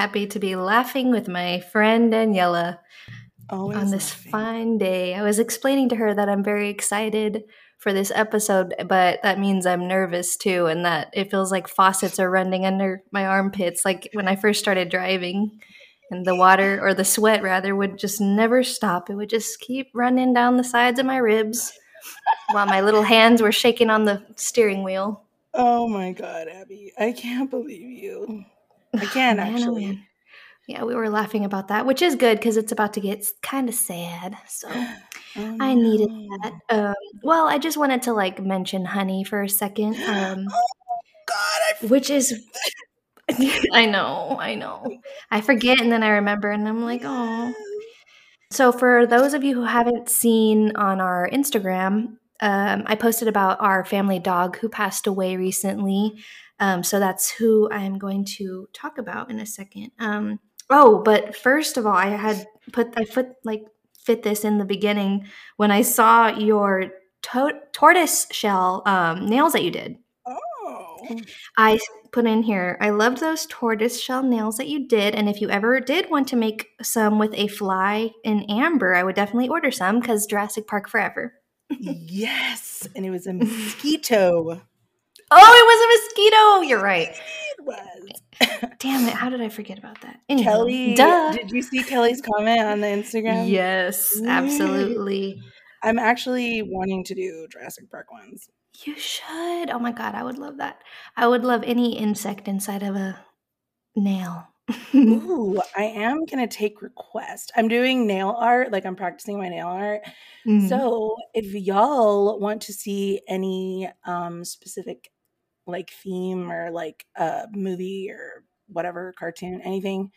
happy to be laughing with my friend Daniela Always on this laughing. fine day. I was explaining to her that I'm very excited for this episode, but that means I'm nervous too, and that it feels like faucets are running under my armpits, like when I first started driving. And the water, or the sweat rather, would just never stop. It would just keep running down the sides of my ribs while my little hands were shaking on the steering wheel. Oh my god, Abby. I can't believe you. Can Man, actually. man. Yeah, we were laughing about that, which is good because it's about to get kind of sad. So Oh, I needed that. Um, well, I just wanted to like mention honey for a second, um, Oh god, I which is. I know, I know. I forget and then I remember, and I'm like, oh. So, for those of you who haven't seen on our Instagram, um, I posted about our family dog who passed away recently. Um, so, that's who I'm going to talk about in a second. Um, oh, but first of all, I had put, I put like fit this in the beginning when I saw your to- tortoise shell um, nails that you did. Oh. I put in here, I loved those tortoise shell nails that you did. And if you ever did want to make some with a fly in amber, I would definitely order some because Jurassic Park forever. yes. And it was a mosquito. Oh, it was a mosquito. You're right. It was. Damn it. How did I forget about that? Anywho, Kelly, Duh. did you see Kelly's comment on the Instagram? Yes, absolutely. I'm actually wanting to do Jurassic Park ones. You should. Oh my God. I would love that. I would love any insect inside of a nail. Ooh, I am gonna take request. I'm doing nail art, like I'm practicing my nail art. Mhm. So if y'all want to see any um specific like theme or like a movie or whatever cartoon, anything,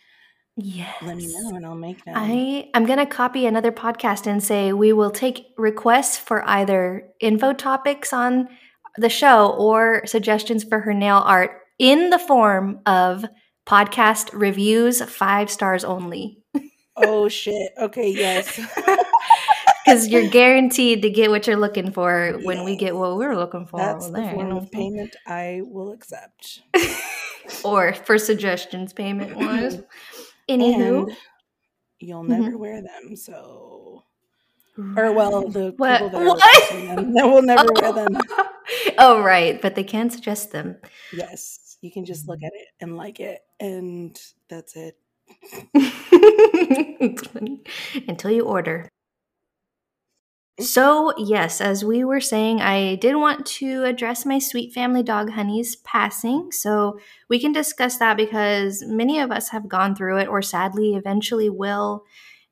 yes. let me know and I'll make them. I I'm gonna copy another podcast and say we will take requests for either info topics on the show or suggestions for her nail art in the form of podcast reviews, five stars only. oh shit. Okay, yes. Because you're guaranteed to get what you're looking for when we get what we're looking for That's the there. you form know? of payment I will accept. or for suggestions payment wise. Anywho, And you'll Mhm. never wear them, so or well, the What- people that what? them that will never wear them. oh right, but they can suggest them. Yes, you can just look at it and like it, and that's it. Until you order. So, yes, as we were saying, I did want to address my sweet family dog Honey's passing. So, we can discuss that because many of us have gone through it or sadly eventually will.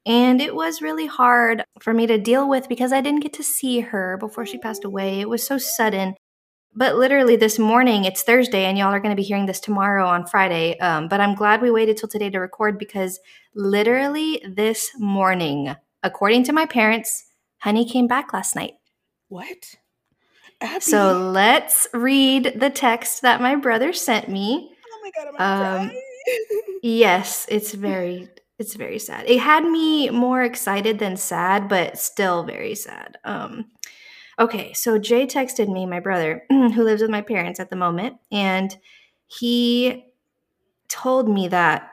And it was really hard for me to deal with because I didn't get to see her before she passed away. It was so sudden. But literally this morning, it's Thursday, and y'all are going to be hearing this tomorrow on Friday. Um, but I'm glad we waited till today to record because literally this morning, according to my parents, Honey came back last night. What? Abby. So let's read the text that my brother sent me. oh my god, I'm um. Yes, it's very it's very sad. It had me more excited than sad, but still very sad. Um okay, so Jay texted me, my brother, who lives with my parents at the moment, and he told me that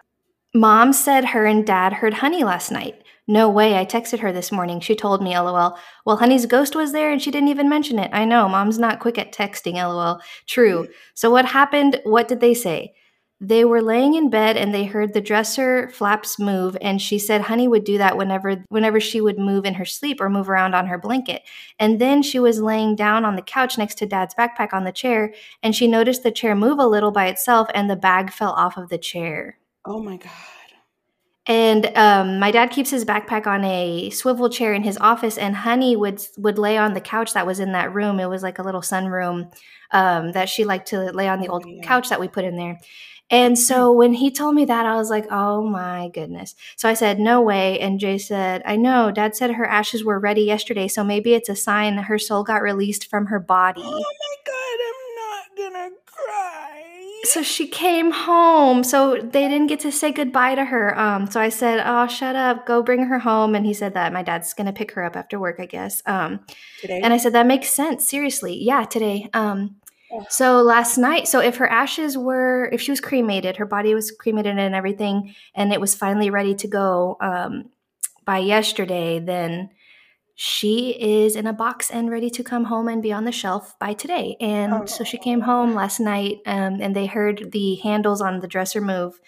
mom said her and dad heard Honey last night. No way, I texted her this morning. She told me, lol. Well, Honey's ghost was there and she didn't even mention it. I know, mom's not quick at texting, lol. True. So, what happened? What did they say? They were laying in bed and they heard the dresser flaps move and she said Honey would do that whenever whenever she would move in her sleep or move around on her blanket. And then she was laying down on the couch next to dad's backpack on the chair and she noticed the chair move a little by itself and the bag fell off of the chair. oh my god. And um, my dad keeps his backpack on a swivel chair in his office, and Honey would would lay on the couch that was in that room. It was like a little sunroom um, that she liked to lay on the Oh, old yeah. couch that we put in there. And so when he told me that, I was like, "Oh my goodness!" So I said, "No way." And Jay said, "I know. Dad said her ashes were ready yesterday, so maybe it's a sign that her soul got released from her body." Oh my god, I'm not gonna cry. So she came home. So they didn't get to say goodbye to her. Um so i said oh shut up. Go bring her home. And he said that my dad's gonna pick her up after work i guess. Um Today. and i said that makes sense. Seriously. Yeah today. Um So last night, so if her ashes were, if she was cremated, her body was cremated and everything, and it was finally ready to go um, by yesterday, then she is in a box and ready to come home and be on the shelf by today. And oh. so she came home last night, um, and they heard the handles on the dresser move,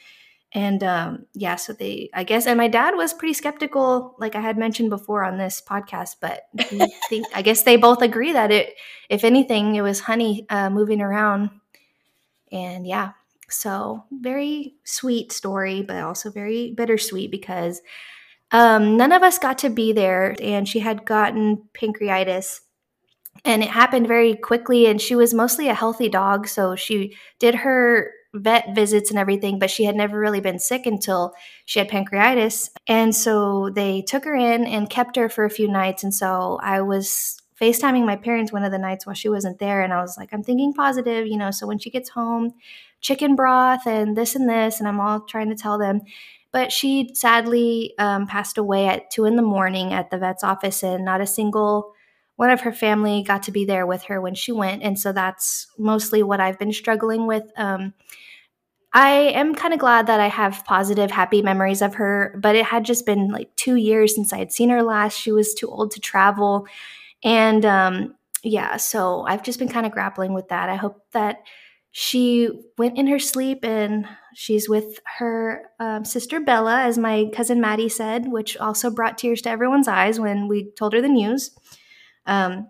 and um, yeah, so they, I guess, and my dad was pretty skeptical, like I had mentioned before on this podcast, but think, I guess they both agree that it, if anything, it was honey uh, moving around. And yeah, so very sweet story, but also very bittersweet because um, none of us got to be there, and she had gotten pancreatitis and it happened very quickly and she was mostly a healthy dog so she did her vet visits and everything, but she had never really been sick until she had pancreatitis. And so they took her in and kept her for a few nights. And so I was FaceTiming my parents one of the nights while she wasn't there. And I was like, I'm thinking positive, you know. So when she gets home, chicken broth and this and this. And I'm all trying to tell them. But she sadly um, passed away at two in the morning at the vet's office, and not a single one of her family got to be there with her when she went. And so that's mostly what I've been struggling with. Um, I am kind of glad that I have positive, happy memories of her, but it had just been like two years since I had seen her last. She was too old to travel. And um, yeah, so I've just been kind of grappling with that. I hope that she went in her sleep and she's with her um, sister Bella, as my cousin Maddie said, which also brought tears to everyone's eyes when we told her the news. Um,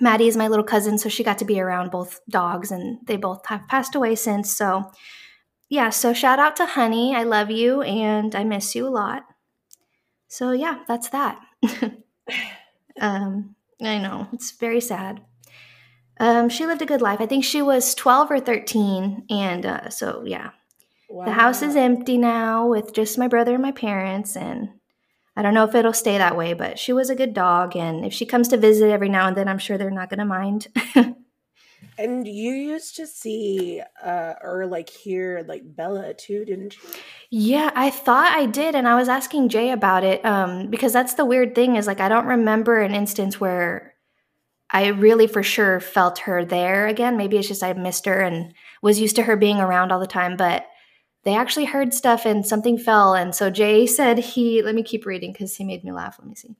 Maddie is my little cousin, so she got to be around both dogs, and they both have passed away since. So, yeah, so shout out to Honey. I love you, and I miss you a lot. So, yeah, that's that. um, I know, it's very sad. Um, she lived a good life. I think she was 12 or 13. And uh, so, yeah. Wow. The house is empty now with just my brother and my parents. And I don't know if it'll stay that way, but she was a good dog. And if she comes to visit every now and then, I'm sure they're not going to mind. and you used to see uh, or like hear like Bella too, didn't you? Yeah, I thought I did. And I was asking Jay about it um, because that's the weird thing is like, I don't remember an instance where I really for sure felt her there again. Maybe it's just I missed her and was used to her being around all the time. But they actually heard stuff and something fell. And so Jay said he, let me keep reading because he made me laugh. Let me see.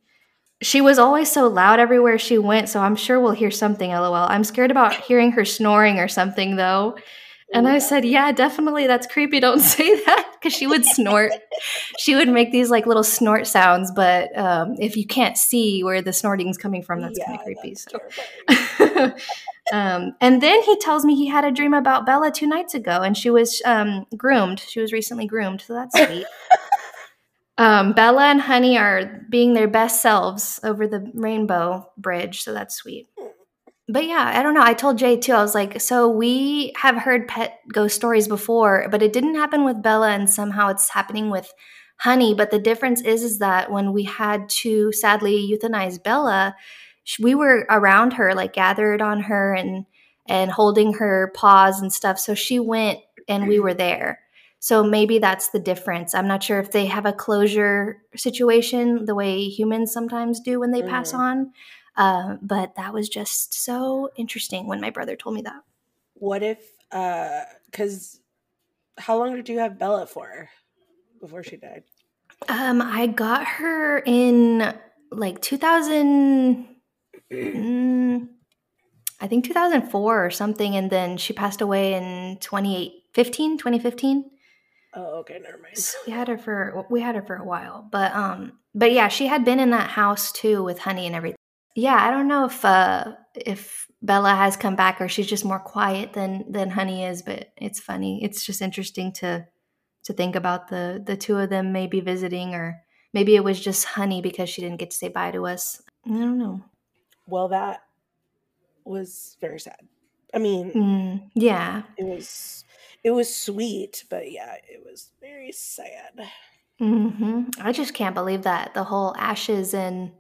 She was always so loud everywhere she went, so I'm sure we'll hear something, lol. I'm scared about hearing her snoring or something, though. And I said, Yeah, definitely. That's creepy. Don't say that. Because she would snort. she would make these like little snort sounds. But um, if you can't see where the snorting's coming from, that's yeah, kind of creepy. So. um, and then he tells me he had a dream about Bella two nights ago and she was um, groomed. She was recently groomed. So that's sweet. Um, Bella and Honey are being their best selves over the rainbow bridge. So that's sweet but yeah, I don't know. I told Jay too. I was like, so we have heard pet ghost stories before, but it didn't happen with Bella, and somehow it's happening with Honey. But the difference is, is that when we had to sadly euthanize Bella, we were around her, like gathered on her and and holding her paws and stuff. So she went, and we were there. So maybe that's the difference. I'm not sure if they have a closure situation the way humans sometimes do when they mm. pass on. Uh, but that was just so interesting when my brother told me that. What if, because uh, how long did you have Bella for before she died? Um, I got her in like 2000, mm, I think 2004 or something. And then she passed away in 2015, 2015. Oh, okay, never mind. So we had her for we had her for a while, but um, but yeah, she had been in that house too with Honey and everything. Yeah, I don't know if uh if Bella has come back or she's just more quiet than than Honey is, but it's funny. It's just interesting to to think about the the two of them maybe visiting or maybe it was just Honey because she didn't get to say bye to us. I don't know. Well, that was very sad. I mean, mm, yeah. It was it was sweet, but yeah, it was very sad. hmm I just can't believe that the whole ashes and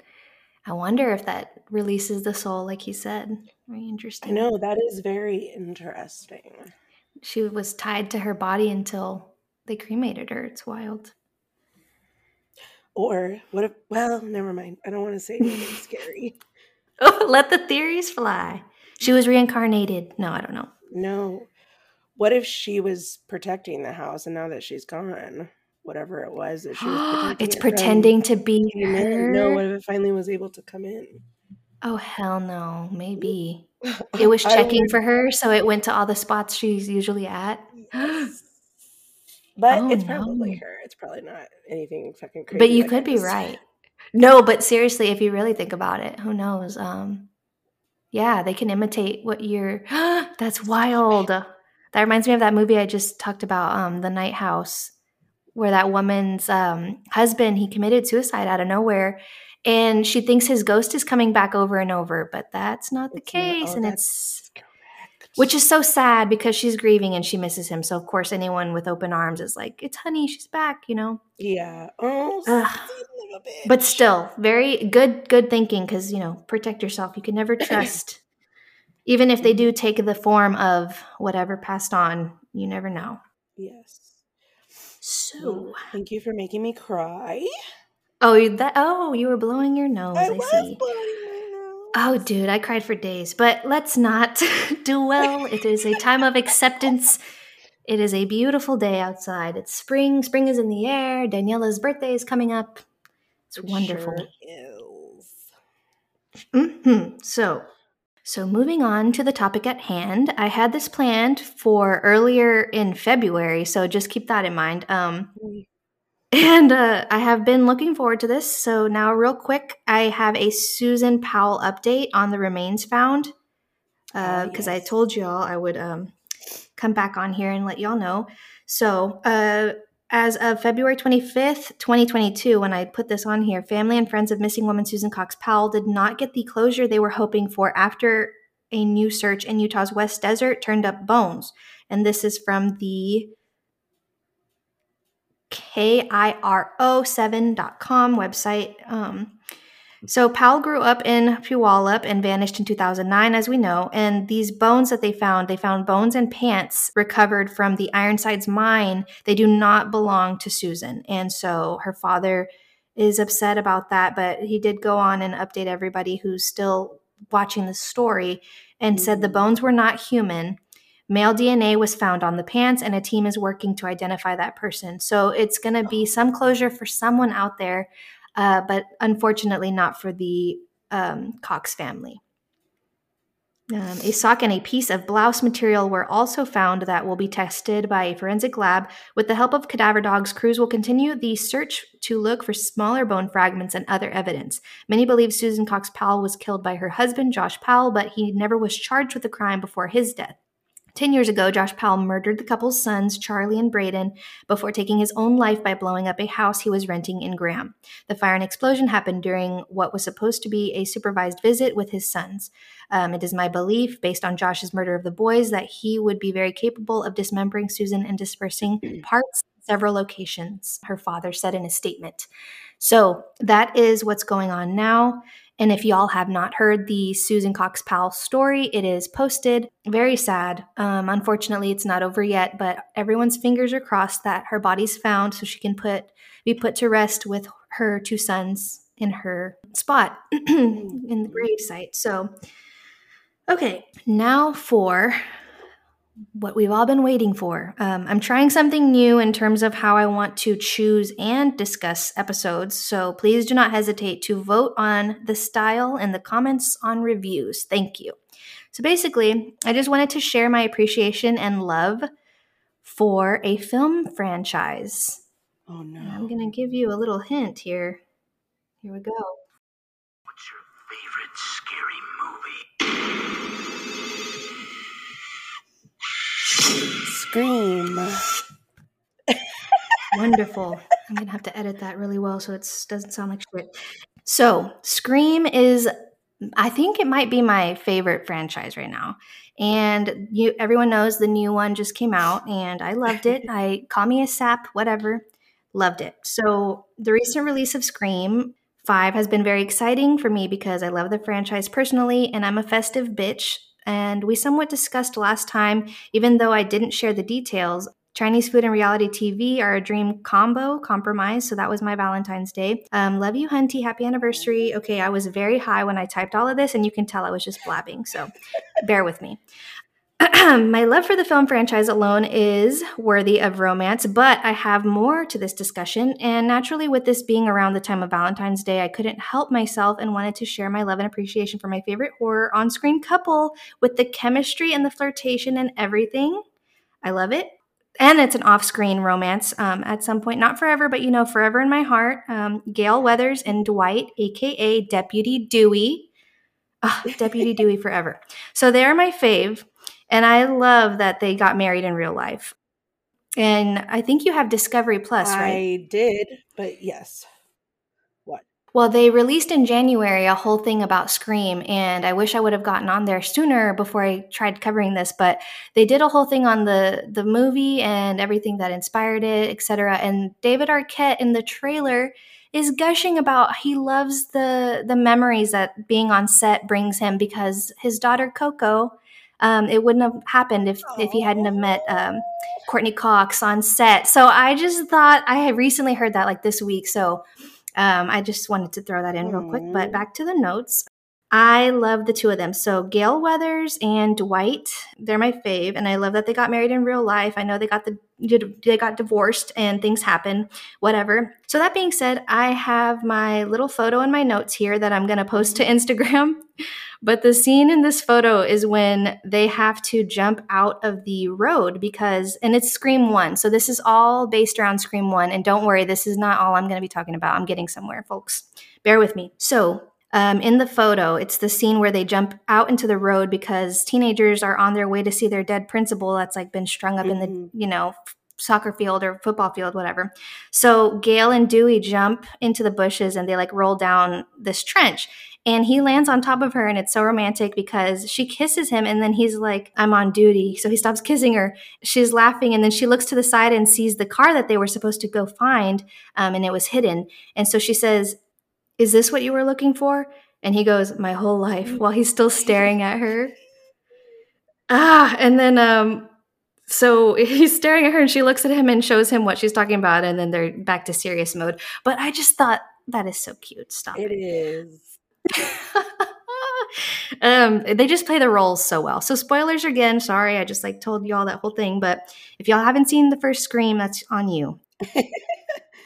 I wonder if that releases the soul, like he said. Very interesting. I know that is very interesting. She was tied to her body until they cremated her. It's wild. Or what if? Well, never mind. I don't want to say anything scary. Oh, let the theories fly. She was reincarnated. No, I don't know. No. What if she was protecting the house and now that she's gone, whatever it was that she was protecting it's it from pretending to be in? No, her. what if it finally was able to come in? Oh hell no, maybe. It was checking for her, so it went to all the spots she's usually at. But Oh, it's probably no. her. It's probably not anything fucking crazy. But you like could be right. No, but seriously, if you really think about it, who knows? Um yeah, they can imitate what you're That's wild. That reminds me of that movie I just talked about, um, The Night House, where that woman's um husband, he committed suicide out of nowhere. And she thinks his ghost is coming back over and over, but that's not the It's not- case. oh, and it's. Which is so sad because she's grieving and she misses him. So of course anyone with open arms is like, "It's honey, she's back," you know. yeah. Oh, Ugh. sweet little bitch. But still, very good good thinking cuz you know, protect yourself. You can never trust even if they do take the form of whatever passed on, you never know. yes. So, thank you for making me cry. oh, you- that oh, you were blowing your nose, I I, see. Blowing my nose. Oh, dude, I cried for days. But let's not do well. It is a time of acceptance. It is a beautiful day outside. It's spring. Spring is in the air. Daniela's birthday is coming up. It's It wonderful. sure is. hmm So, so moving on to the topic at hand, I had this planned for earlier in February. So just keep that in mind. Um, and uh, I have been looking forward to this. So now, real quick, I have a Susan Powell update on the remains found. Because I yes. told y'all I would um, come back on here and let y'all know. So, uh, as of February 25th, 2022, when I put this on here, family and friends of missing woman Susan Cox Powell did not get the closure they were hoping for after a new search in Utah's West Desert turned up bones. And this is from the KIRO7.com website. Um, so Powell grew up in Puyallup and vanished in 2009, as we know. And these bones that they found, they found bones and pants recovered from the Ironsides mine. They do not belong to Susan. And so her father is upset about that, but he did go on and update everybody who's still watching the story and said the Mhm. bones were not human. Male DNA was found on the pants, and a team is working to identify that person. So it's going to be some closure for someone out there, uh, but unfortunately not for the um, Cox family. Um, a sock and a piece of blouse material were also found that will be tested by a forensic lab. With the help of cadaver dogs, crews will continue the search to look for smaller bone fragments and other evidence. Many believe Susan Cox Powell was killed by her husband, Josh Powell, but he never was charged with the crime before his death. Ten years ago, Josh Powell murdered the couple's sons, Charlie and Braden, before taking his own life by blowing up a house he was renting in Graham. The fire and explosion happened during what was supposed to be a supervised visit with his sons. Um, it is my belief, based on Josh's murder of the boys, that he would be very capable of dismembering Susan and dispersing parts in several locations, her father said in a statement. So that is what's going on now. And if y'all have not heard the Susan Cox Powell story, it is posted. Very sad. Um, unfortunately, it's not over yet, but everyone's fingers are crossed that her body's found so she can put be put to rest with her two sons in her spot in the grave site. So, okay, now for what we've all been waiting for. Um, I'm trying something new in terms of how I want to choose and discuss episodes, so please do not hesitate to vote on the style in the comments on reviews. Thank you. So basically, I just wanted to share my appreciation and love for a film franchise. Oh And I'm going to give you a little hint here. Here we go. What's your favorite scary movie? Scream. Wonderful. I'm gonna have to edit that really well so it doesn't sound like shit. So, Scream is, I think it might be my favorite franchise right now. And you, everyone knows the new one just came out, and I loved it. I call me a sap, whatever, loved it. So, the recent release of Scream Five has been very exciting for me because I love the franchise personally, and I'm a festive bitch. And we somewhat discussed last time, even though I didn't share the details, Chinese food and reality TV are a dream combo, compromise. So that was my Valentine's Day. Um, love you, Hunty. Happy anniversary. Okay, I was very high when I typed all of this, and you can tell I was just blabbing. So bear with me. my love for the film franchise alone is worthy of romance, but I have more to this discussion. And naturally, with this being around the time of Valentine's Day, I couldn't help myself and wanted to share my love and appreciation for my favorite horror on screen couple with the chemistry and the flirtation and everything. I love it. And it's an off screen romance um, at some point, not forever, but you know, forever in my heart. Um, Gale Weathers and Dwight, aka Deputy Dewey. Oh, Deputy Dewey forever. So they're my fave. And I love that they got married in real life. And I think you have Discovery Plus, right? I did, but yes. What? Well, they released in January a whole thing about Scream, and I wish I would have gotten on there sooner before I tried covering this. But they did a whole thing on the the movie and everything that inspired it, etc. And David Arquette in the trailer is gushing about he loves the the memories that being on set brings him because his daughter Coco um, it wouldn't have happened if if he hadn't have met um, Courteney Cox on set. So I just thought I had recently heard that like this week. So um, I just wanted to throw that in real quick. But back to the notes. I love the two of them. So Gale Weathers and Dwight, they're my fave, and I love that they got married in real life. I know they got the they got divorced and things happen, whatever. So that being said, I have my little photo in my notes here that I'm going to post to Instagram. But the scene in this photo is when they have to jump out of the road because, and it's Scream 1. So this is all based around Scream 1. And don't worry, this is not all I'm going to be talking about. I'm getting somewhere, folks. Bear with me. So um, in the photo, it's the scene where they jump out into the road because teenagers are on their way to see their dead principal that's like been strung up mm-hmm. in the, mm-hmm. you know, soccer field or football field, whatever. So Gale and Dewey jump into the bushes and they like roll down this trench. And he lands on top of her, and it's so romantic because she kisses him, and then he's like, I'm on duty. So he stops kissing her. She's laughing, and then she looks to the side and sees the car that they were supposed to go find, um, and it was hidden. And so she says, Is this what you were looking for? And he goes, My whole life, while he's still staring at her. Ah, and then um, so he's staring at her and she looks at him and shows him what she's talking about and then they're back to serious mode. But i just thought that is so cute. Stop it, it. is. Um they just play the roles so well. So spoilers again. Sorry i just like told you all that whole thing. But if y'all haven't seen the first scream that's on you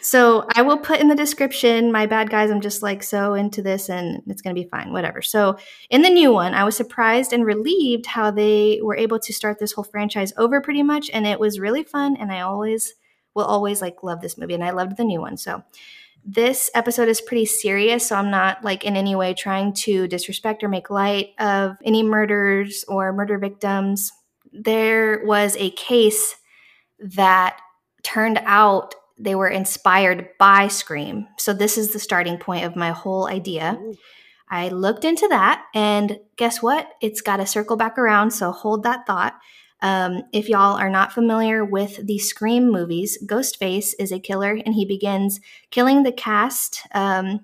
So I will put in the description, my bad guys, I'm just like so into this and it's going to be fine, whatever. So in the new one, I was surprised and relieved how they were able to start this whole franchise over pretty much. And it was really fun. And I always will always like love this movie. And I loved the new one. So this episode is pretty serious. So I'm not like in any way trying to disrespect or make light of any murders or murder victims. There was a case that turned out they were inspired by Scream. So this is the starting point of my whole idea. Ooh. I looked into that, and guess what? It's got to circle back around. So hold that thought. Um, if y'all are not familiar with the Scream movies, Ghostface is a killer, and he begins killing the cast. Um,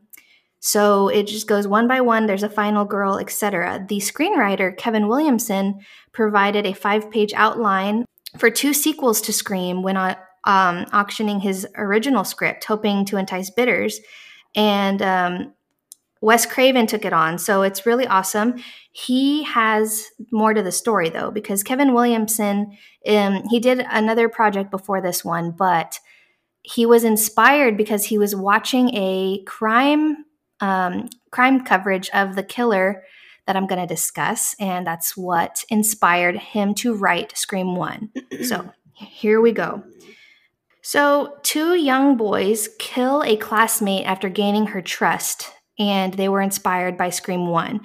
so it just goes one by one. There's a final girl, etc. The screenwriter Kevin Williamson provided a five-page outline for two sequels to Scream when on, um, auctioning his original script, hoping to entice bidders. And um, Wes Craven took it on. So it's really awesome. He has more to the story, though, because Kevin Williamson, um, he did another project before this one, but he was inspired because he was watching a crime um, crime coverage of the killer that I'm going to discuss, and that's what inspired him to write Scream One. so here we go. So, two young boys kill a classmate after gaining her trust, and they were inspired by Scream 1.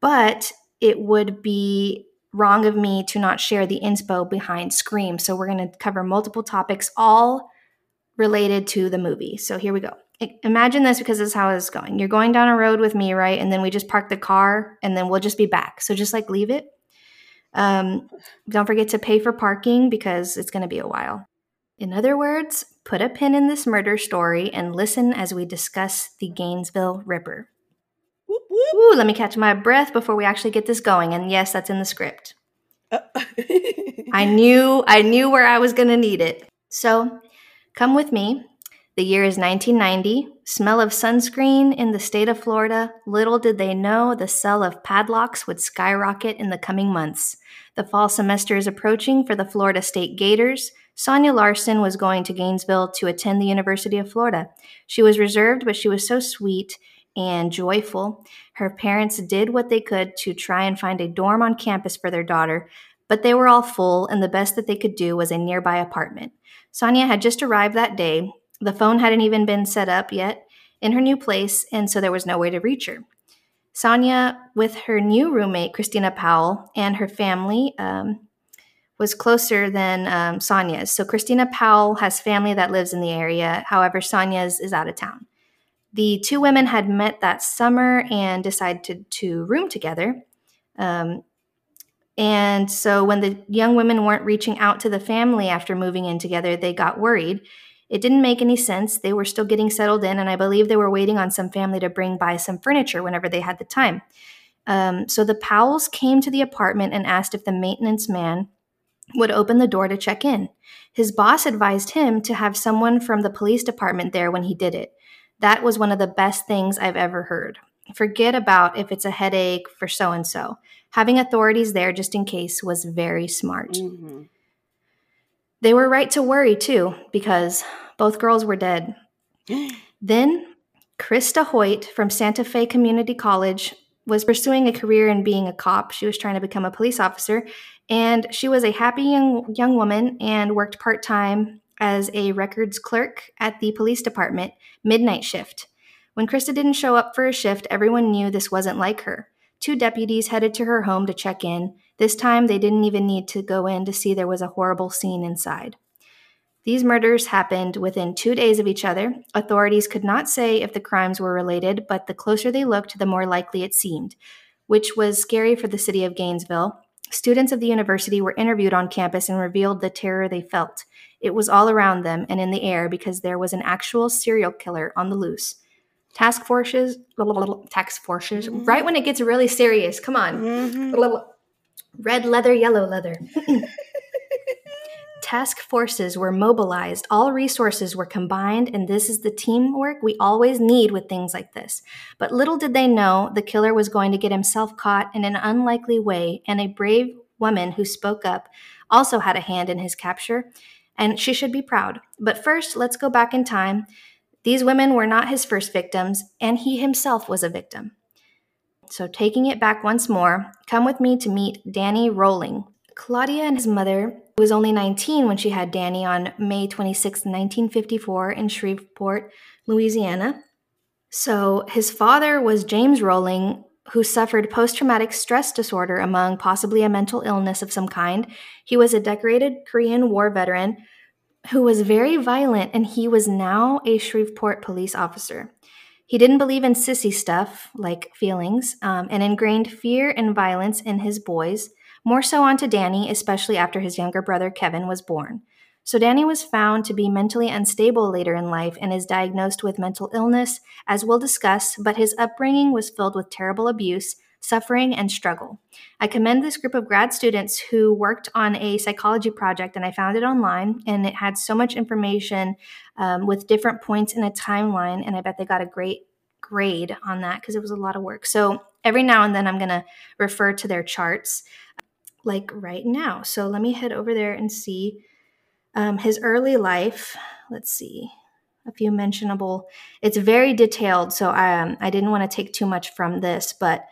But it would be wrong of me to not share the inspo behind Scream. So, we're going to cover multiple topics, all related to the movie. So, here we go. Imagine this because this is how it's going. You're going down a road with me, right? And then we just park the car and then we'll just be back. So, just like leave it. Um, don't forget to pay for parking because it's going to be a while. In other words, put a pin in this murder story and listen as we discuss the Gainesville Ripper. Whoop, whoop. Ooh, let me catch my breath before we actually get this going. And yes, that's in the script. Uh, I knew I knew where I was going to need it. So, come with me. The year is 1990. Smell of sunscreen in the state of Florida. Little did they know the sell of padlocks would skyrocket in the coming months. The fall semester is approaching for the Florida State Gators. Sonja Larson was going to Gainesville to attend the University of Florida. She was reserved, but she was so sweet and joyful. Her parents did what they could to try and find a dorm on campus for their daughter, but they were all full, and the best that they could do was a nearby apartment. Sonja had just arrived that day. The phone hadn't even been set up yet in her new place, and so there was no way to reach her. Sonja, with her new roommate, Christina Powell, and her family, um, was closer than um, Sonja's. So Christina Powell has family that lives in the area. However, Sonja's is out of town. The two women had met that summer and decided to, to room together. Um, and so when the young women weren't reaching out to the family after moving in together, they got worried. It didn't make any sense. They were still getting settled in, and I believe they were waiting on some family to bring by some furniture whenever they had the time. Um, so the Powells came to the apartment and asked if the maintenance man would open the door to check in. His boss advised him to have someone from the police department there when he did it. That was one of the best things I've ever heard. Forget about if it's a headache for so and so. Having authorities there just in case was very smart. mhm. They were right to worry too, because both girls were dead. Then, Krista Hoyt from Santa Fe Community College was pursuing a career in being a cop. She was trying to become a police officer, and she was a happy young, young woman and worked part time as a records clerk at the police department, midnight shift. When Krista didn't show up for a shift, everyone knew this wasn't like her. Two deputies headed to her home to check in. This time, they didn't even need to go in to see there was a horrible scene inside. These murders happened within two days of each other. Authorities could not say if the crimes were related, but the closer they looked, the more likely it seemed, which was scary for the city of Gainesville. Students of the university were interviewed on campus and revealed the terror they felt. It was all around them and in the air because there was an actual serial killer on the loose. Task forces, task forces, right when it gets really serious. Come on. Mhm. Red leather, yellow leather. Task forces were mobilized, all resources were combined, and this is the teamwork we always need with things like this. But little did they know the killer was going to get himself caught in an unlikely way, and a brave woman who spoke up also had a hand in his capture, and she should be proud. But first, let's go back in time. These women were not his first victims, and he himself was a victim. So, taking it back once more, come with me to meet Danny Rolling. Claudia and his mother was only 19 when she had Danny on May 26, 1954, in Shreveport, Louisiana. So, his father was James Rolling, who suffered post traumatic stress disorder among possibly a mental illness of some kind. He was a decorated Korean War veteran who was very violent, and he was now a Shreveport police officer. He didn't believe in sissy stuff like feelings um, and ingrained fear and violence in his boys, more so onto Danny, especially after his younger brother Kevin was born. So, Danny was found to be mentally unstable later in life and is diagnosed with mental illness, as we'll discuss, but his upbringing was filled with terrible abuse, suffering, and struggle. I commend this group of grad students who worked on a psychology project, and I found it online, and it had so much information um, with different points in a timeline, and I bet they got a great grade on that because it was a lot of work. So, every now and then I'm going to refer to their charts, like right now. So, let me head over there and see um, his early life. Let's see a few mentionable. It's very detailed, so I, um, I didn't want to take too much from this, but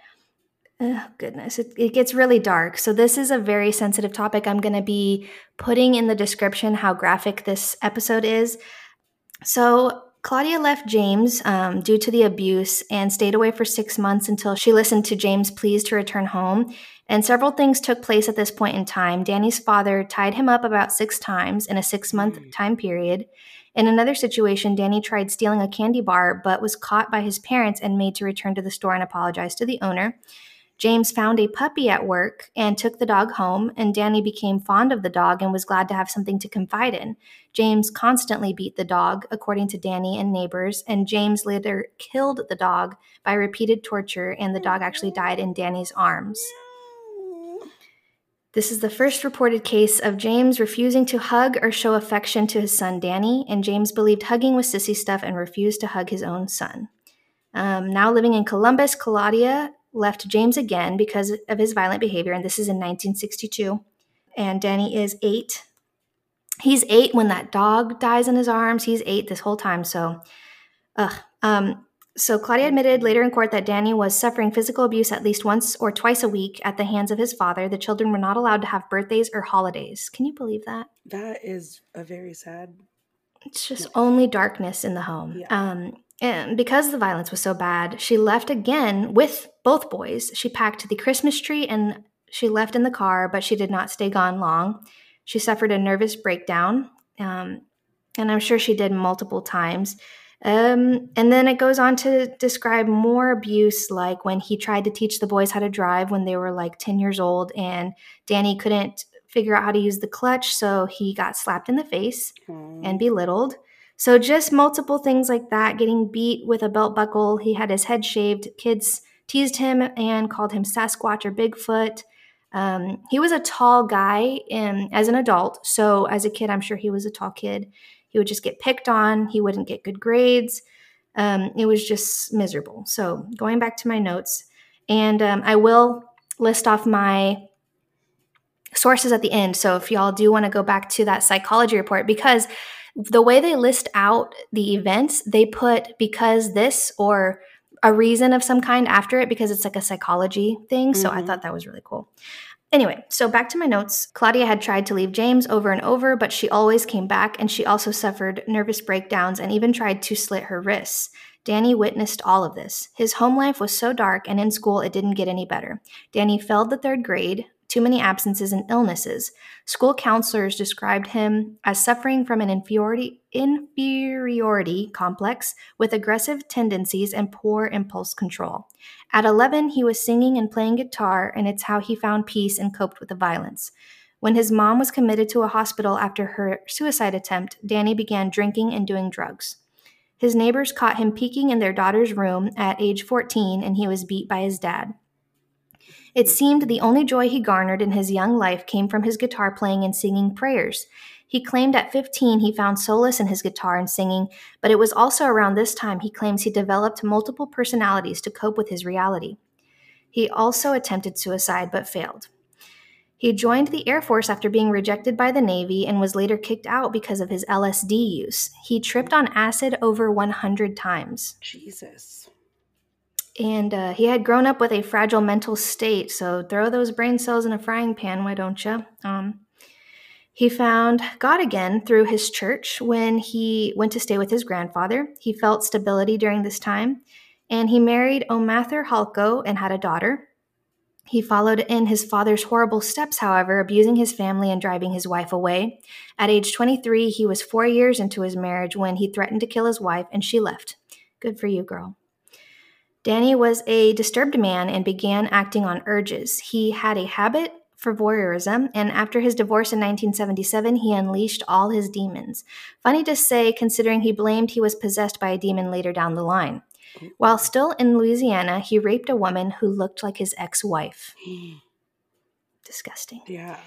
oh, goodness, it, it gets really dark. So this is a very sensitive topic. I'm going to be putting in the description how graphic this episode is. So Claudia left James um, due to the abuse and stayed away for six months until she listened to James' pleas to return home. And several things took place at this point in time. Danny's father tied him up about six times in a six month time period. In another situation, Danny tried stealing a candy bar but was caught by his parents and made to return to the store and apologize to the owner. James found a puppy at work and took the dog home, and Danny became fond of the dog and was glad to have something to confide in. James constantly beat the dog, according to Danny and neighbors, and James later killed the dog by repeated torture, and the dog actually died in Danny's arms. This is the first reported case of James refusing to hug or show affection to his son Danny, and James believed hugging was sissy stuff and refused to hug his own son. Um, now living in Columbus, Claudia left James again because of his violent behavior, and this is in 1962. And Danny is eight. He's eight when that dog dies in his arms. He's eight this whole time. So, ugh. Um, so Claudia admitted later in court that Danny was suffering physical abuse at least once or twice a week at the hands of his father. The children were not allowed to have birthdays or holidays. Can you believe that? That is a very sad. It's just only darkness in the home. Yeah. Um, and because the violence was so bad, she left again with both boys. She packed the Christmas tree and she left in the car, but she did not stay gone long. She suffered a nervous breakdown, um, and I'm sure she did multiple times. Um, and then it goes on to describe more abuse, like when he tried to teach the boys how to drive when they were like 10 years old, and Danny couldn't figure out how to use the clutch, so he got slapped in the face and belittled. So just multiple things like that, getting beat with a belt buckle. He had his head shaved. Kids teased him and called him Sasquatch or Bigfoot. Um, he was a tall guy in, as an adult. So as a kid, I'm sure he was a tall kid. He would just get picked on. He wouldn't get good grades. Um, it was just miserable. So going back to my notes, and um, I will list off my sources at the end. So if y'all do want to go back to that psychology report, because the way they list out the events, they put because this or a reason of some kind after it because it's like a psychology thing. So I Mhm. thought that was really cool. Anyway, so back to my notes. Claudia had tried to leave James over and over, but she always came back and she also suffered nervous breakdowns and even tried to slit her wrists. Danny witnessed all of this. His home life was so dark, and in school, it didn't get any better. Danny failed the third grade, too many absences and illnesses. School counselors described him as suffering from an inferiority, inferiority complex with aggressive tendencies and poor impulse control. At 11, he was singing and playing guitar, and it's how he found peace and coped with the violence. When his mom was committed to a hospital after her suicide attempt, Danny began drinking and doing drugs. His neighbors caught him peeking in their daughter's room at age 14, and he was beat by his dad. It seemed the only joy he garnered in his young life came from his guitar playing and singing prayers. He claimed at 15 he found solace in his guitar and singing, but it was also around this time he claims he developed multiple personalities to cope with his reality. He also attempted suicide but failed. He joined the Air Force after being rejected by the Navy and was later kicked out because of his LSD use. He tripped on acid over 100 times. Jesus. And uh, he had grown up with a fragile mental state, so throw those brain cells in a frying pan, why don't you? Um, he found God again through his church when he went to stay with his grandfather. He felt stability during this time, and he married O'Mather Halko and had a daughter. He followed in his father's horrible steps, however, abusing his family and driving his wife away. At age 23, he was four years into his marriage when he threatened to kill his wife, and she left. Good for you, girl. Danny was a disturbed man and began acting on urges. He had a habit for voyeurism, and after his divorce in 1977, he unleashed all his demons. Funny to say, considering he blamed he was possessed by a demon later down the line. While still in Louisiana, he raped a woman who looked like his ex wife. Disgusting. yeah.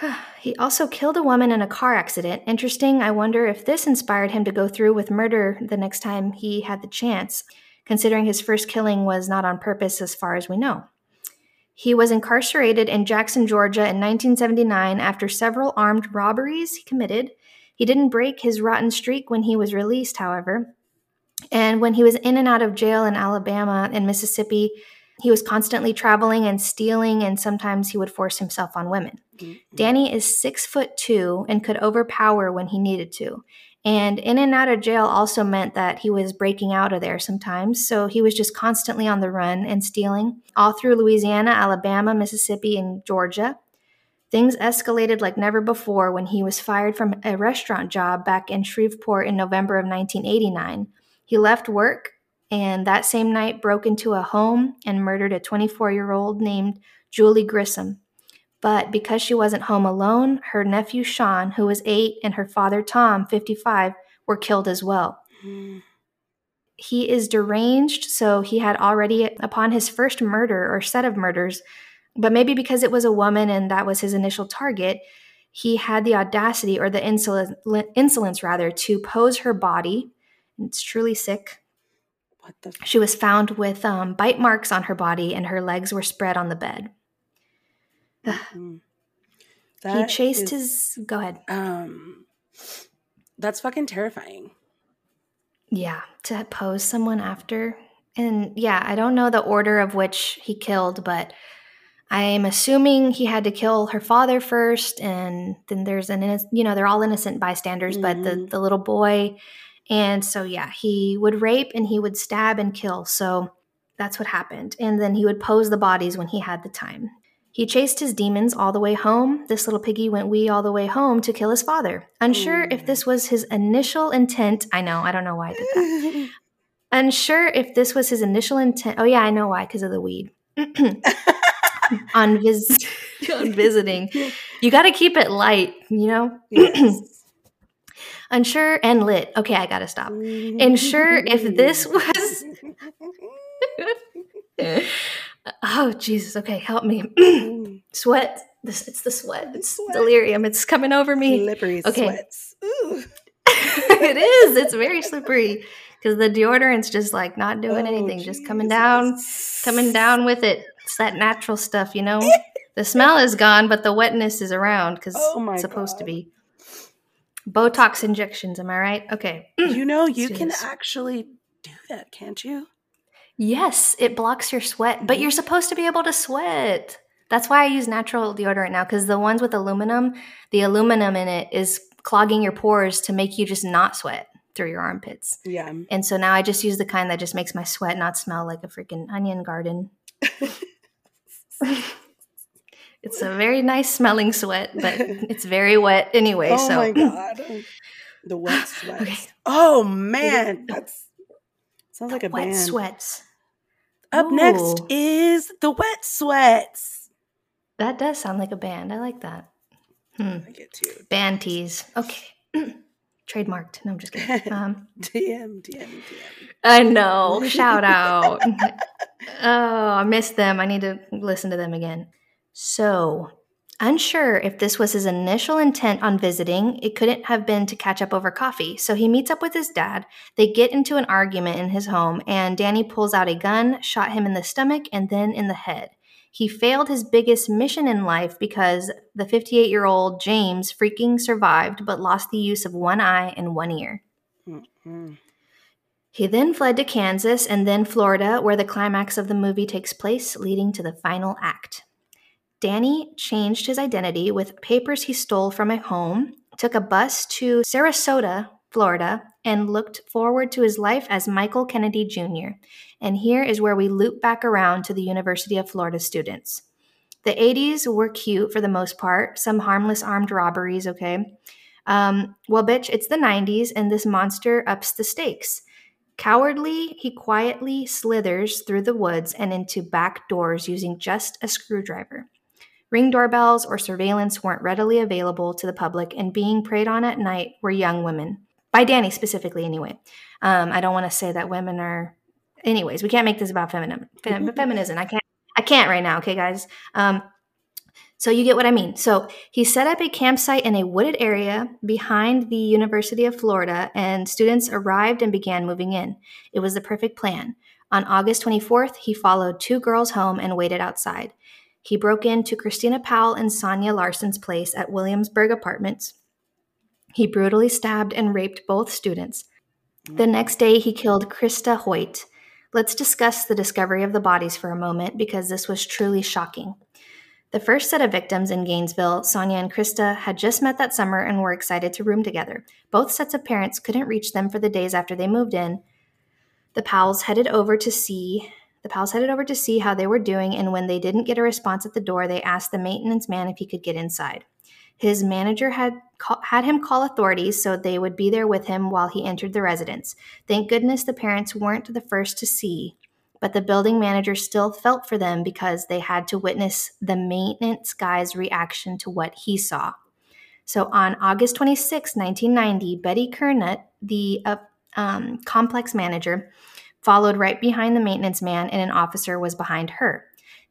He also killed a woman in a car accident. Interesting. I wonder if this inspired him to go through with murder the next time he had the chance, considering his first killing was not on purpose as far as we know. He was incarcerated in Jackson, Georgia in 1979 after several armed robberies he committed. He didn't break his rotten streak when he was released, however. And when he was in and out of jail in Alabama and Mississippi, he was constantly traveling and stealing, and sometimes he would force himself on women. Mm-hmm. Danny is six foot two and could overpower when he needed to. And in and out of jail also meant that he was breaking out of there sometimes. So he was just constantly on the run and stealing all through Louisiana, Alabama, Mississippi, and Georgia. Things escalated like never before when he was fired from a restaurant job back in Shreveport in November of 1989. He left work and that same night broke into a home and murdered a 24 year old named Julie Grissom. But because she wasn't home alone, her nephew Sean, who was eight, and her father Tom, 55, were killed as well. He is deranged, so he had already, upon his first murder or set of murders, but maybe because it was a woman and that was his initial target, he had the audacity or the insolence, insolence rather to pose her body. It's truly sick. What the? F- She was found with um, bite marks on her body and her legs were spread on the bed. Mm. he chased is, his. Go ahead. Um, that's fucking terrifying. Yeah, to pose someone after. And yeah, I don't know the order of which he killed, but I'm assuming he had to kill her father first, and then there's an inno- you know they're all innocent bystanders, but the Mhm. the little boy, and so yeah, he would rape and he would stab and kill. So that's what happened, and then he would pose the bodies when he had the time. He chased his demons all the way home. This little piggy went wee all the way home to kill his father. Unsure if this was his initial intent. I know, I don't know why I did that. Unsure if this was his initial intent. Oh yeah, I know why, because of the weed. on vis on visiting. You got to keep it light, you know. yes. Unsure and lit. Okay, I got to stop. Unsure if this was Oh Jesus, okay, help me. Mm. sweat. This it's the sweat. It's Sweat. delirium. It's coming over me. Slippery Okay. sweats. Ooh. it is. It's very slippery because the deodorant's just like not doing Oh, anything, just coming down, coming down with it. It's that natural stuff, you know. the smell is gone, but the wetness is around because Oh it's supposed to be. Botox injections. Am I right? Okay. You know, you can this. actually do that, can't you? Yes, it blocks your sweat, but you're supposed to be able to sweat. That's why I use natural deodorant now because the ones with aluminum, the aluminum in it is clogging your pores to make you just not sweat through your armpits. Yeah. And so now I just use the kind that just makes my sweat not smell like a freaking onion garden. it's a very nice smelling sweat, but it's very wet anyway. oh so my god. The wet sweat. Okay. Oh man, that's sounds like a wet band. sweats. Up next is the wet sweats. That does sound like a band. I like that. Hmm. I get to Band tease. Okay. Trademarked. No, I'm just kidding. Um, DM, DM, DM. I know. Shout out. oh, I missed them. I need to listen to them again. So, unsure if this was his initial intent on visiting, it couldn't have been to catch up over coffee. So, he meets up with his dad. They get into an argument in his home, and Danny pulls out a gun, shot him in the stomach, and then in the head. He failed his biggest mission in life because the 58 year old James freaking survived but lost the use of one eye and one ear. Mm. He then fled to Kansas and then Florida, where the climax of the movie takes place, leading to the final act. Danny changed his identity with papers he stole from a home, took a bus to Sarasota, Florida, and looked forward to his life as Michael Kennedy Jr. And here is where we loop back around to the University of Florida students. The 80s were cute for the most part, some harmless armed robberies, okay? Um, well, bitch, it's the 90s, and this monster ups the stakes. Cowardly, he quietly slithers through the woods and into back doors using just a screwdriver. Ring doorbells or surveillance weren't readily available to the public, and being preyed on at night were young women. By Danny specifically, anyway. Um, I don't want to say that women are. Anyways, we can't make this about feminism. Fem- feminism. I can't. I can't right now. Okay, guys. Um, so you get what I mean. So he set up a campsite in a wooded area behind the University of Florida, and students arrived and began moving in. It was the perfect plan. On August 24th, he followed two girls home and waited outside. He broke into Christina Powell and Sonja Larson's place at Williamsburg Apartments. He brutally stabbed and raped both students. The next day, he killed Christa Hoyt. Let's discuss the discovery of the bodies for a moment because this was truly shocking. The first set of victims in Gainesville, Sonja and Christa, had just met that summer and were excited to room together. Both sets of parents couldn't reach them for the days after they moved in. The Powells headed over to see the Powells headed over to see how they were doing, and when they didn't get a response at the door, they asked the maintenance man if he could get inside. His manager had ca- had him call authorities so they would be there with him while he entered the residence. Thank goodness the parents weren't the first to see, but the building manager still felt for them because they had to witness the maintenance guy's reaction to what he saw. So on August 26, 1990, Betty Kernut, the uh, um, complex manager, followed right behind the maintenance man, and an officer was behind her.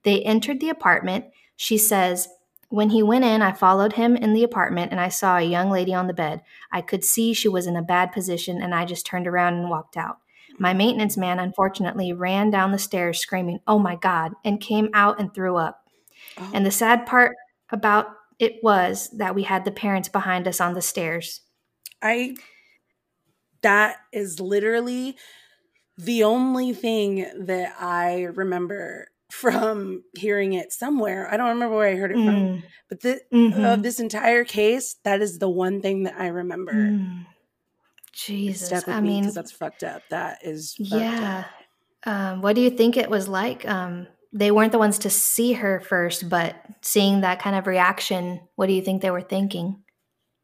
They entered the apartment. She says, when he went in, I followed him in the apartment and I saw a young lady on the bed. I could see she was in a bad position and I just turned around and walked out. My maintenance man, unfortunately, ran down the stairs screaming, Oh my God, and came out and threw up. Oh, And the sad part about it was that we had the parents behind us on the stairs. I that is literally the only thing that I remember from hearing it somewhere. I don't remember where I heard it from, Mm, but the, mhm, of this entire case, that is the one thing that I remember. mm. Jesus. I me mean, because that's fucked up. That is fucked yeah. up. Um, what do you think it was like? Um, they weren't the ones to see her first, but seeing that kind of reaction, what do you think they were thinking?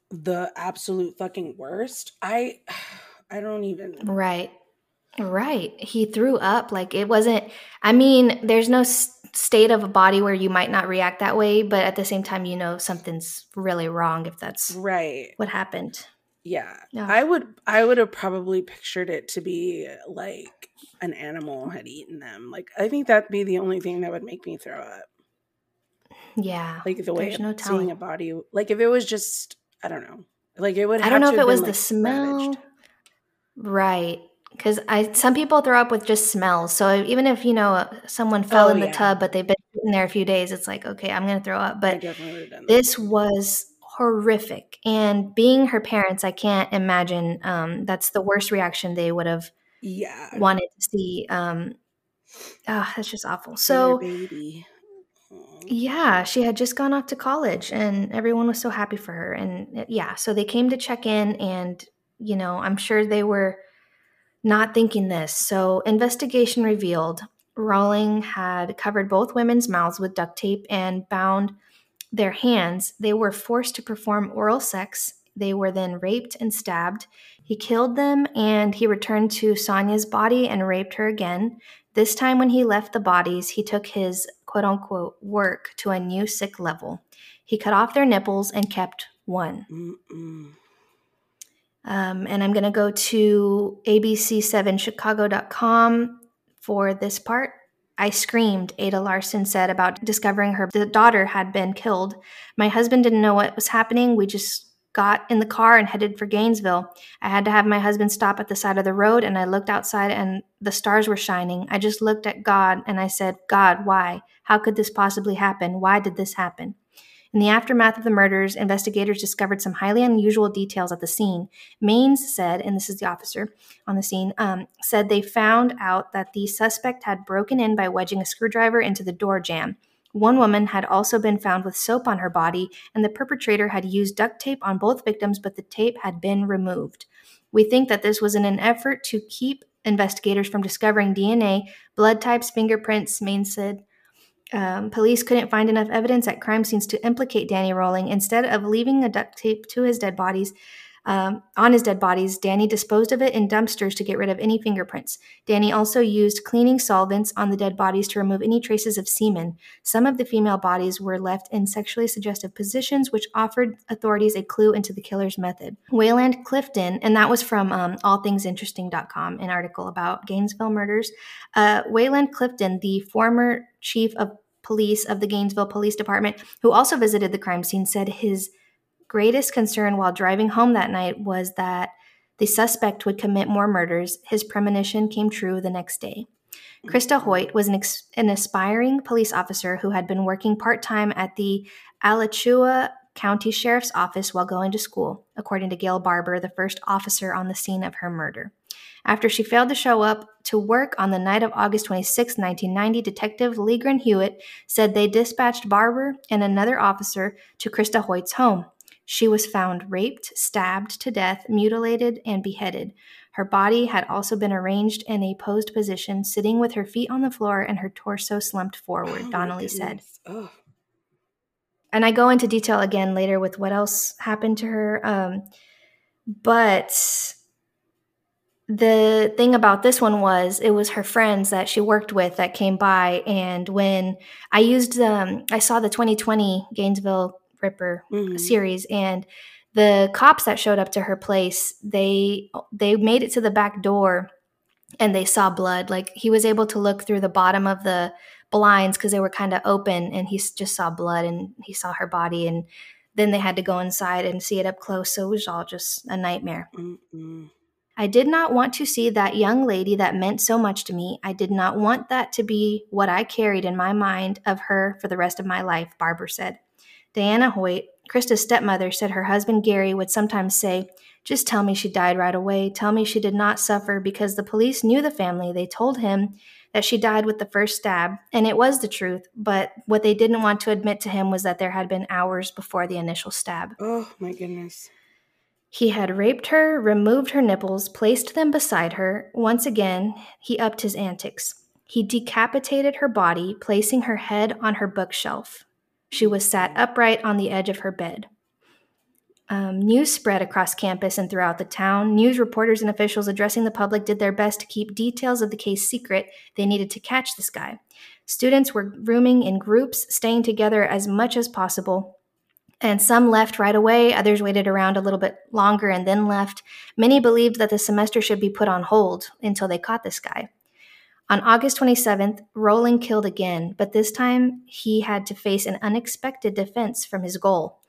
The absolute fucking worst. I I don't even Right. Right. He threw up. Like it wasn't, I mean, there's no s- state of a body where you might not react that way, but at the same time, you know, something's really wrong if that's right. what happened. Yeah. Yeah. I would I would have probably pictured it to be like an animal had eaten them. Like I think that'd be the only thing that would make me throw up. Yeah. Like the way There's no of seeing telling. a body like if it was just I don't know. Like it would I don't know if it was been, the like, smell. ravaged. Right. Because I some people throw up with just smells. So even if you know someone fell Oh in the yeah. tub, but they've been in there a few days, it's like okay, I'm gonna throw up. But definitely would have done that. this was horrific, and being her parents, I can't imagine. Um, that's the worst reaction they would have Yeah. wanted to see. Um, ah, that's just awful. So yeah, she had just gone off to college, and everyone was so happy for her. And uh, yeah, so they came to check in, and you know, I'm sure they were not thinking this. So, investigation revealed Rolling had covered both women's mouths with duct tape and bound their hands. They were forced to perform oral sex. They were then raped and stabbed. He killed them and he returned to Sonja's body and raped her again. This time, when he left the bodies, he took his quote unquote work to a new sick level. He cut off their nipples and kept one. Mm-mm. Um, and I'm going to go to abc7chicago.com for this part. I screamed, Ada Larson said about discovering her the daughter had been killed. My husband didn't know what was happening. We just got in the car and headed for Gainesville. I had to have my husband stop at the side of the road and I looked outside and the stars were shining. I just looked at God and I said, God, why? How could this possibly happen? Why did this happen? In the aftermath of the murders, investigators discovered some highly unusual details at the scene. Maines said, and this is the officer on the scene, um, said they found out that the suspect had broken in by wedging a screwdriver into the door jamb. One woman had also been found with soap on her body, and the perpetrator had used duct tape on both victims, but the tape had been removed. We think that this was in an effort to keep investigators from discovering DNA, blood types, fingerprints, Maines said. Um, police couldn't find enough evidence at crime scenes to implicate Danny Rolling. Instead of leaving a duct tape to his dead bodies, um, on his dead bodies, Danny disposed of it in dumpsters to get rid of any fingerprints. Danny also used cleaning solvents on the dead bodies to remove any traces of semen. Some of the female bodies were left in sexually suggestive positions, which offered authorities a clue into the killer's method. Wayland Clifton, and that was from um, allthingsinteresting.com, an article about Gainesville murders. Uh, Wayland Clifton, the former chief of police of the Gainesville Police Department, who also visited the crime scene, said his greatest concern while driving home that night was that the suspect would commit more murders. His premonition came true the next day. Christa mm-hmm. Hoyt was an, ex- an aspiring police officer who had been working part time at the Alachua County Sheriff's Office while going to school, according to Gail Barber, the first officer on the scene of her murder. After she failed to show up to work on the night of August 26, 1990, Detective Legren Hewitt said they dispatched Barber and another officer to Christa Hoyt's home. She was found raped, stabbed to death, mutilated, and beheaded. Her body had also been arranged in a posed position, sitting with her feet on the floor and her torso slumped forward, Oh Donnelly said. Ugh. And I go into detail again later with what else happened to her. Um, but the thing about this one was it was her friends that she worked with that came by. And when I used, um, I saw the 2020 Gainesville Ripper Mhm. series and the cops that showed up to her place they they made it to the back door and they saw blood like he was able to look through the bottom of the blinds because they were kind of open and he just saw blood and he saw her body and then they had to go inside and see it up close so it was all just a nightmare Mm-mm. I did not want to see that young lady that meant so much to me. I did not want that to be what I carried in my mind of her for the rest of my life, Barber said. Diana Hoyt, Christa's stepmother, said her husband Gary would sometimes say, Just tell me she died right away. Tell me she did not suffer because the police knew the family. They told him that she died with the first stab, and it was the truth. But what they didn't want to admit to him was that there had been hours before the initial stab. Oh my goodness. He had raped her, removed her nipples, placed them beside her. Once again, he upped his antics. He decapitated her body, placing her head on her bookshelf. She was sat upright on the edge of her bed. Um, news spread across campus and throughout the town. News reporters and officials addressing the public did their best to keep details of the case secret. They needed to catch this guy. Students were rooming in groups, staying together as much as possible. And some left right away, others waited around a little bit longer and then left. Many believed that the semester should be put on hold until they caught this guy. On August 27th, Rolling killed again, but this time he had to face an unexpected defense from his goal.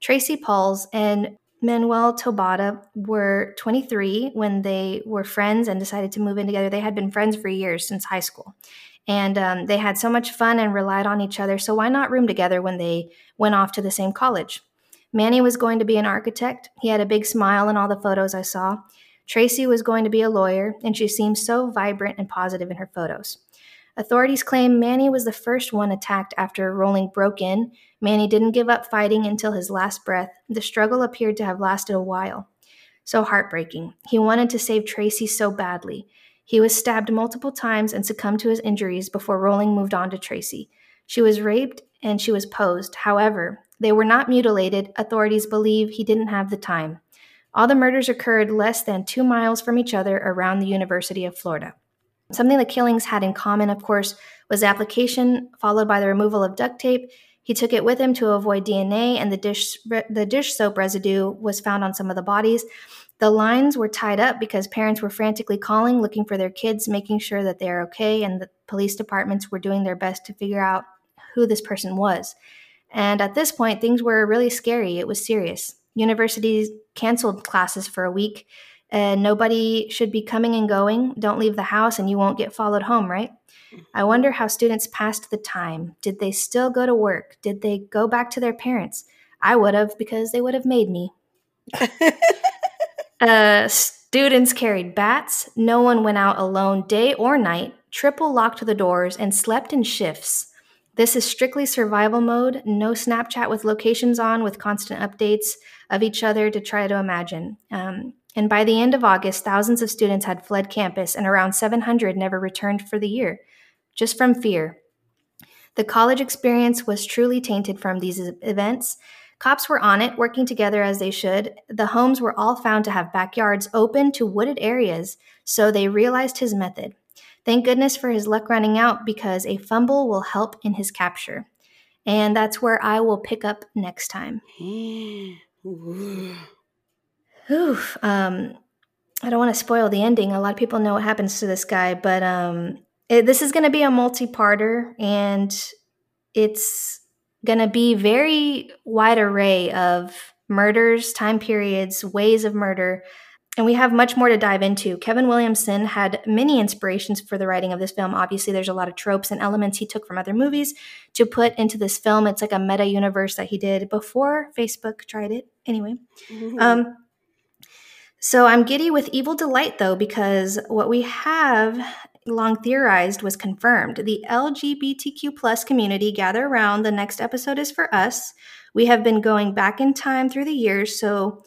Tracy Paules and Manuel Taboada were 23 when they were friends and decided to move in together. They had been friends for years since high school. And um, they had so much fun and relied on each other. So, why not room together when they went off to the same college? Manny was going to be an architect. He had a big smile in all the photos I saw. Tracy was going to be a lawyer, and she seemed so vibrant and positive in her photos. Authorities claim Manny was the first one attacked after Rolling broke in. Manny didn't give up fighting until his last breath. The struggle appeared to have lasted a while. So heartbreaking. He wanted to save Tracy so badly. He was stabbed multiple times and succumbed to his injuries before Rolling moved on to Tracy. She was raped and she was posed. However, they were not mutilated. Authorities believe he didn't have the time. All the murders occurred less than two miles from each other around the University of Florida. Something the killings had in common, of course, was application followed by the removal of duct tape. He took it with him to avoid DNA, and the dish the dish soap residue was found on some of the bodies. The lines were tied up because parents were frantically calling, looking for their kids, making sure that they're okay, and the police departments were doing their best to figure out who this person was. And at this point, things were really scary. It was serious. Universities canceled classes for a week. And nobody should be coming and going. Don't leave the house and you won't get followed home, right? I wonder how students passed the time. Did they still go to work? Did they go back to their parents? I would have because they would have made me. Uh, students carried bats. No one went out alone day or night, triple locked the doors, and slept in shifts. This is strictly survival mode, no Snapchat with locations on with constant updates of each other to try to imagine. Um, and by the end of August, thousands of students had fled campus, and around 700 never returned for the year, just from fear. The college experience was truly tainted from these events. Cops were on it, working together as they should. The homes were all found to have backyards open to wooded areas, so they realized his method. Thank goodness for his luck running out because a fumble will help in his capture. And that's where I will pick up next time. Oof. Um, I don't want to spoil the ending. A lot of people know what happens to this guy, but um, it, this is going to be a multi-parter, and it's going to be very wide array of murders, time periods, ways of murder, and we have much more to dive into. Kevin Williamson had many inspirations for the writing of this film. Obviously, there's a lot of tropes and elements he took from other movies to put into this film. It's like a meta universe that he did before Facebook tried it. Anyway, um, so I'm giddy with Evil Delight though, because what we have long theorized was confirmed. The LGBTQ plus community gather around. The next episode is for us. We have been going back in time through the years, so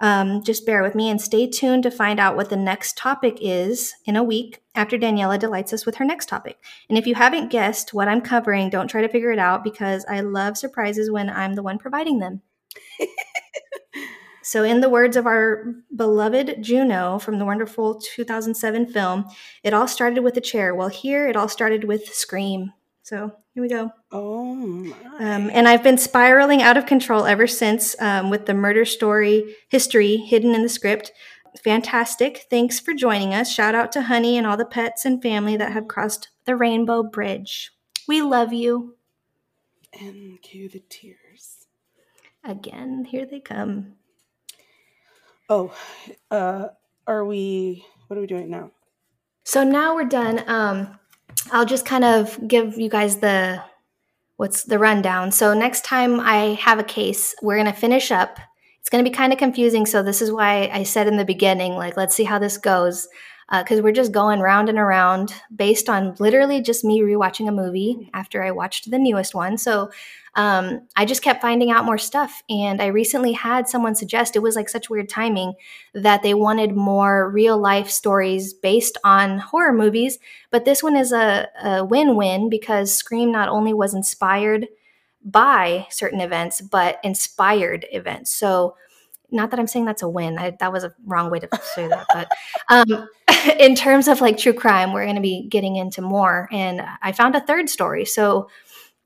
um, just bear with me and stay tuned to find out what the next topic is in a week after Daniela delights us with her next topic. And if you haven't guessed what I'm covering, don't try to figure it out because I love surprises when I'm the one providing them. So, in the words of our beloved Juno from the wonderful 2007 film, it all started with a chair. Well, here it all started with Scream. So, here we go. Oh my. Um, and I've been spiraling out of control ever since um, with the murder story history hidden in the script. Fantastic. Thanks for joining us. Shout out to Honey and all the pets and family that have crossed the Rainbow Bridge. We love you. And cue the tears. Again, here they come. Oh, uh, are we? What are we doing now? So now we're done. Um, I'll just kind of give you guys the what's the rundown. So next time I have a case, we're gonna finish up. It's gonna be kind of confusing. So this is why I said in the beginning, like, let's see how this goes, uh, because we're just going round and around based on literally just me rewatching a movie after I watched the newest one. So um, I just kept finding out more stuff. And I recently had someone suggest it was like such weird timing that they wanted more real life stories based on horror movies. But this one is a, a win win because Scream not only was inspired by certain events, but inspired events. So, not that I'm saying that's a win. I, that was a wrong way to say that. But um, in terms of like true crime, we're going to be getting into more. And I found a third story. So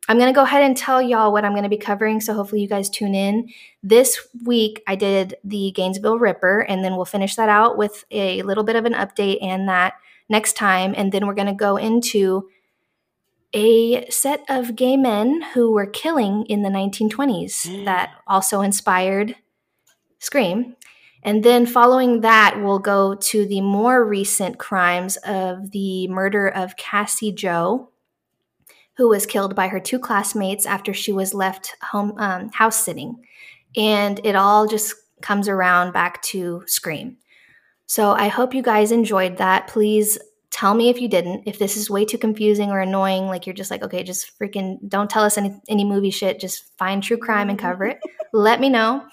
I'm going to go ahead and tell y'all what I'm going to be covering. So hopefully you guys tune in. This week I did the Gainesville Ripper, and then we'll finish that out with a little bit of an update and that next time. And then we're going to go into a set of gay men who were killing in the 1920s mm. that also inspired Scream. And then following that, we'll go to the more recent crimes of the murder of Cassie Joe who was killed by her two classmates after she was left home um, house sitting, and it all just comes around back to Scream. So I hope you guys enjoyed that. Please tell me if you didn't. If this is way too confusing or annoying, like you're just like, okay, just freaking don't tell us any any movie shit. Just find true crime and cover it. Let me know.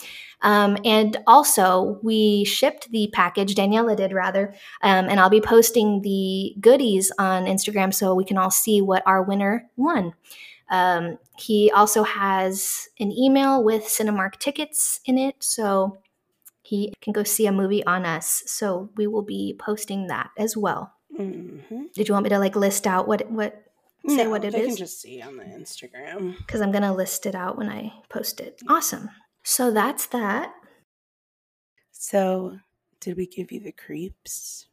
Um, and also, we shipped the package, Daniela did rather, um, and I'll be posting the goodies on Instagram so we can all see what our winner won. Um, he also has an email with Cinemark tickets in it, so he can go see a movie on us. So we will be posting that as well. Mm-hmm. Did you want me to like list out what what say no, what it they is? can just see on the Instagram. because I'm going to list it out when I post it. Awesome. So that's that. So, did we give you the creeps?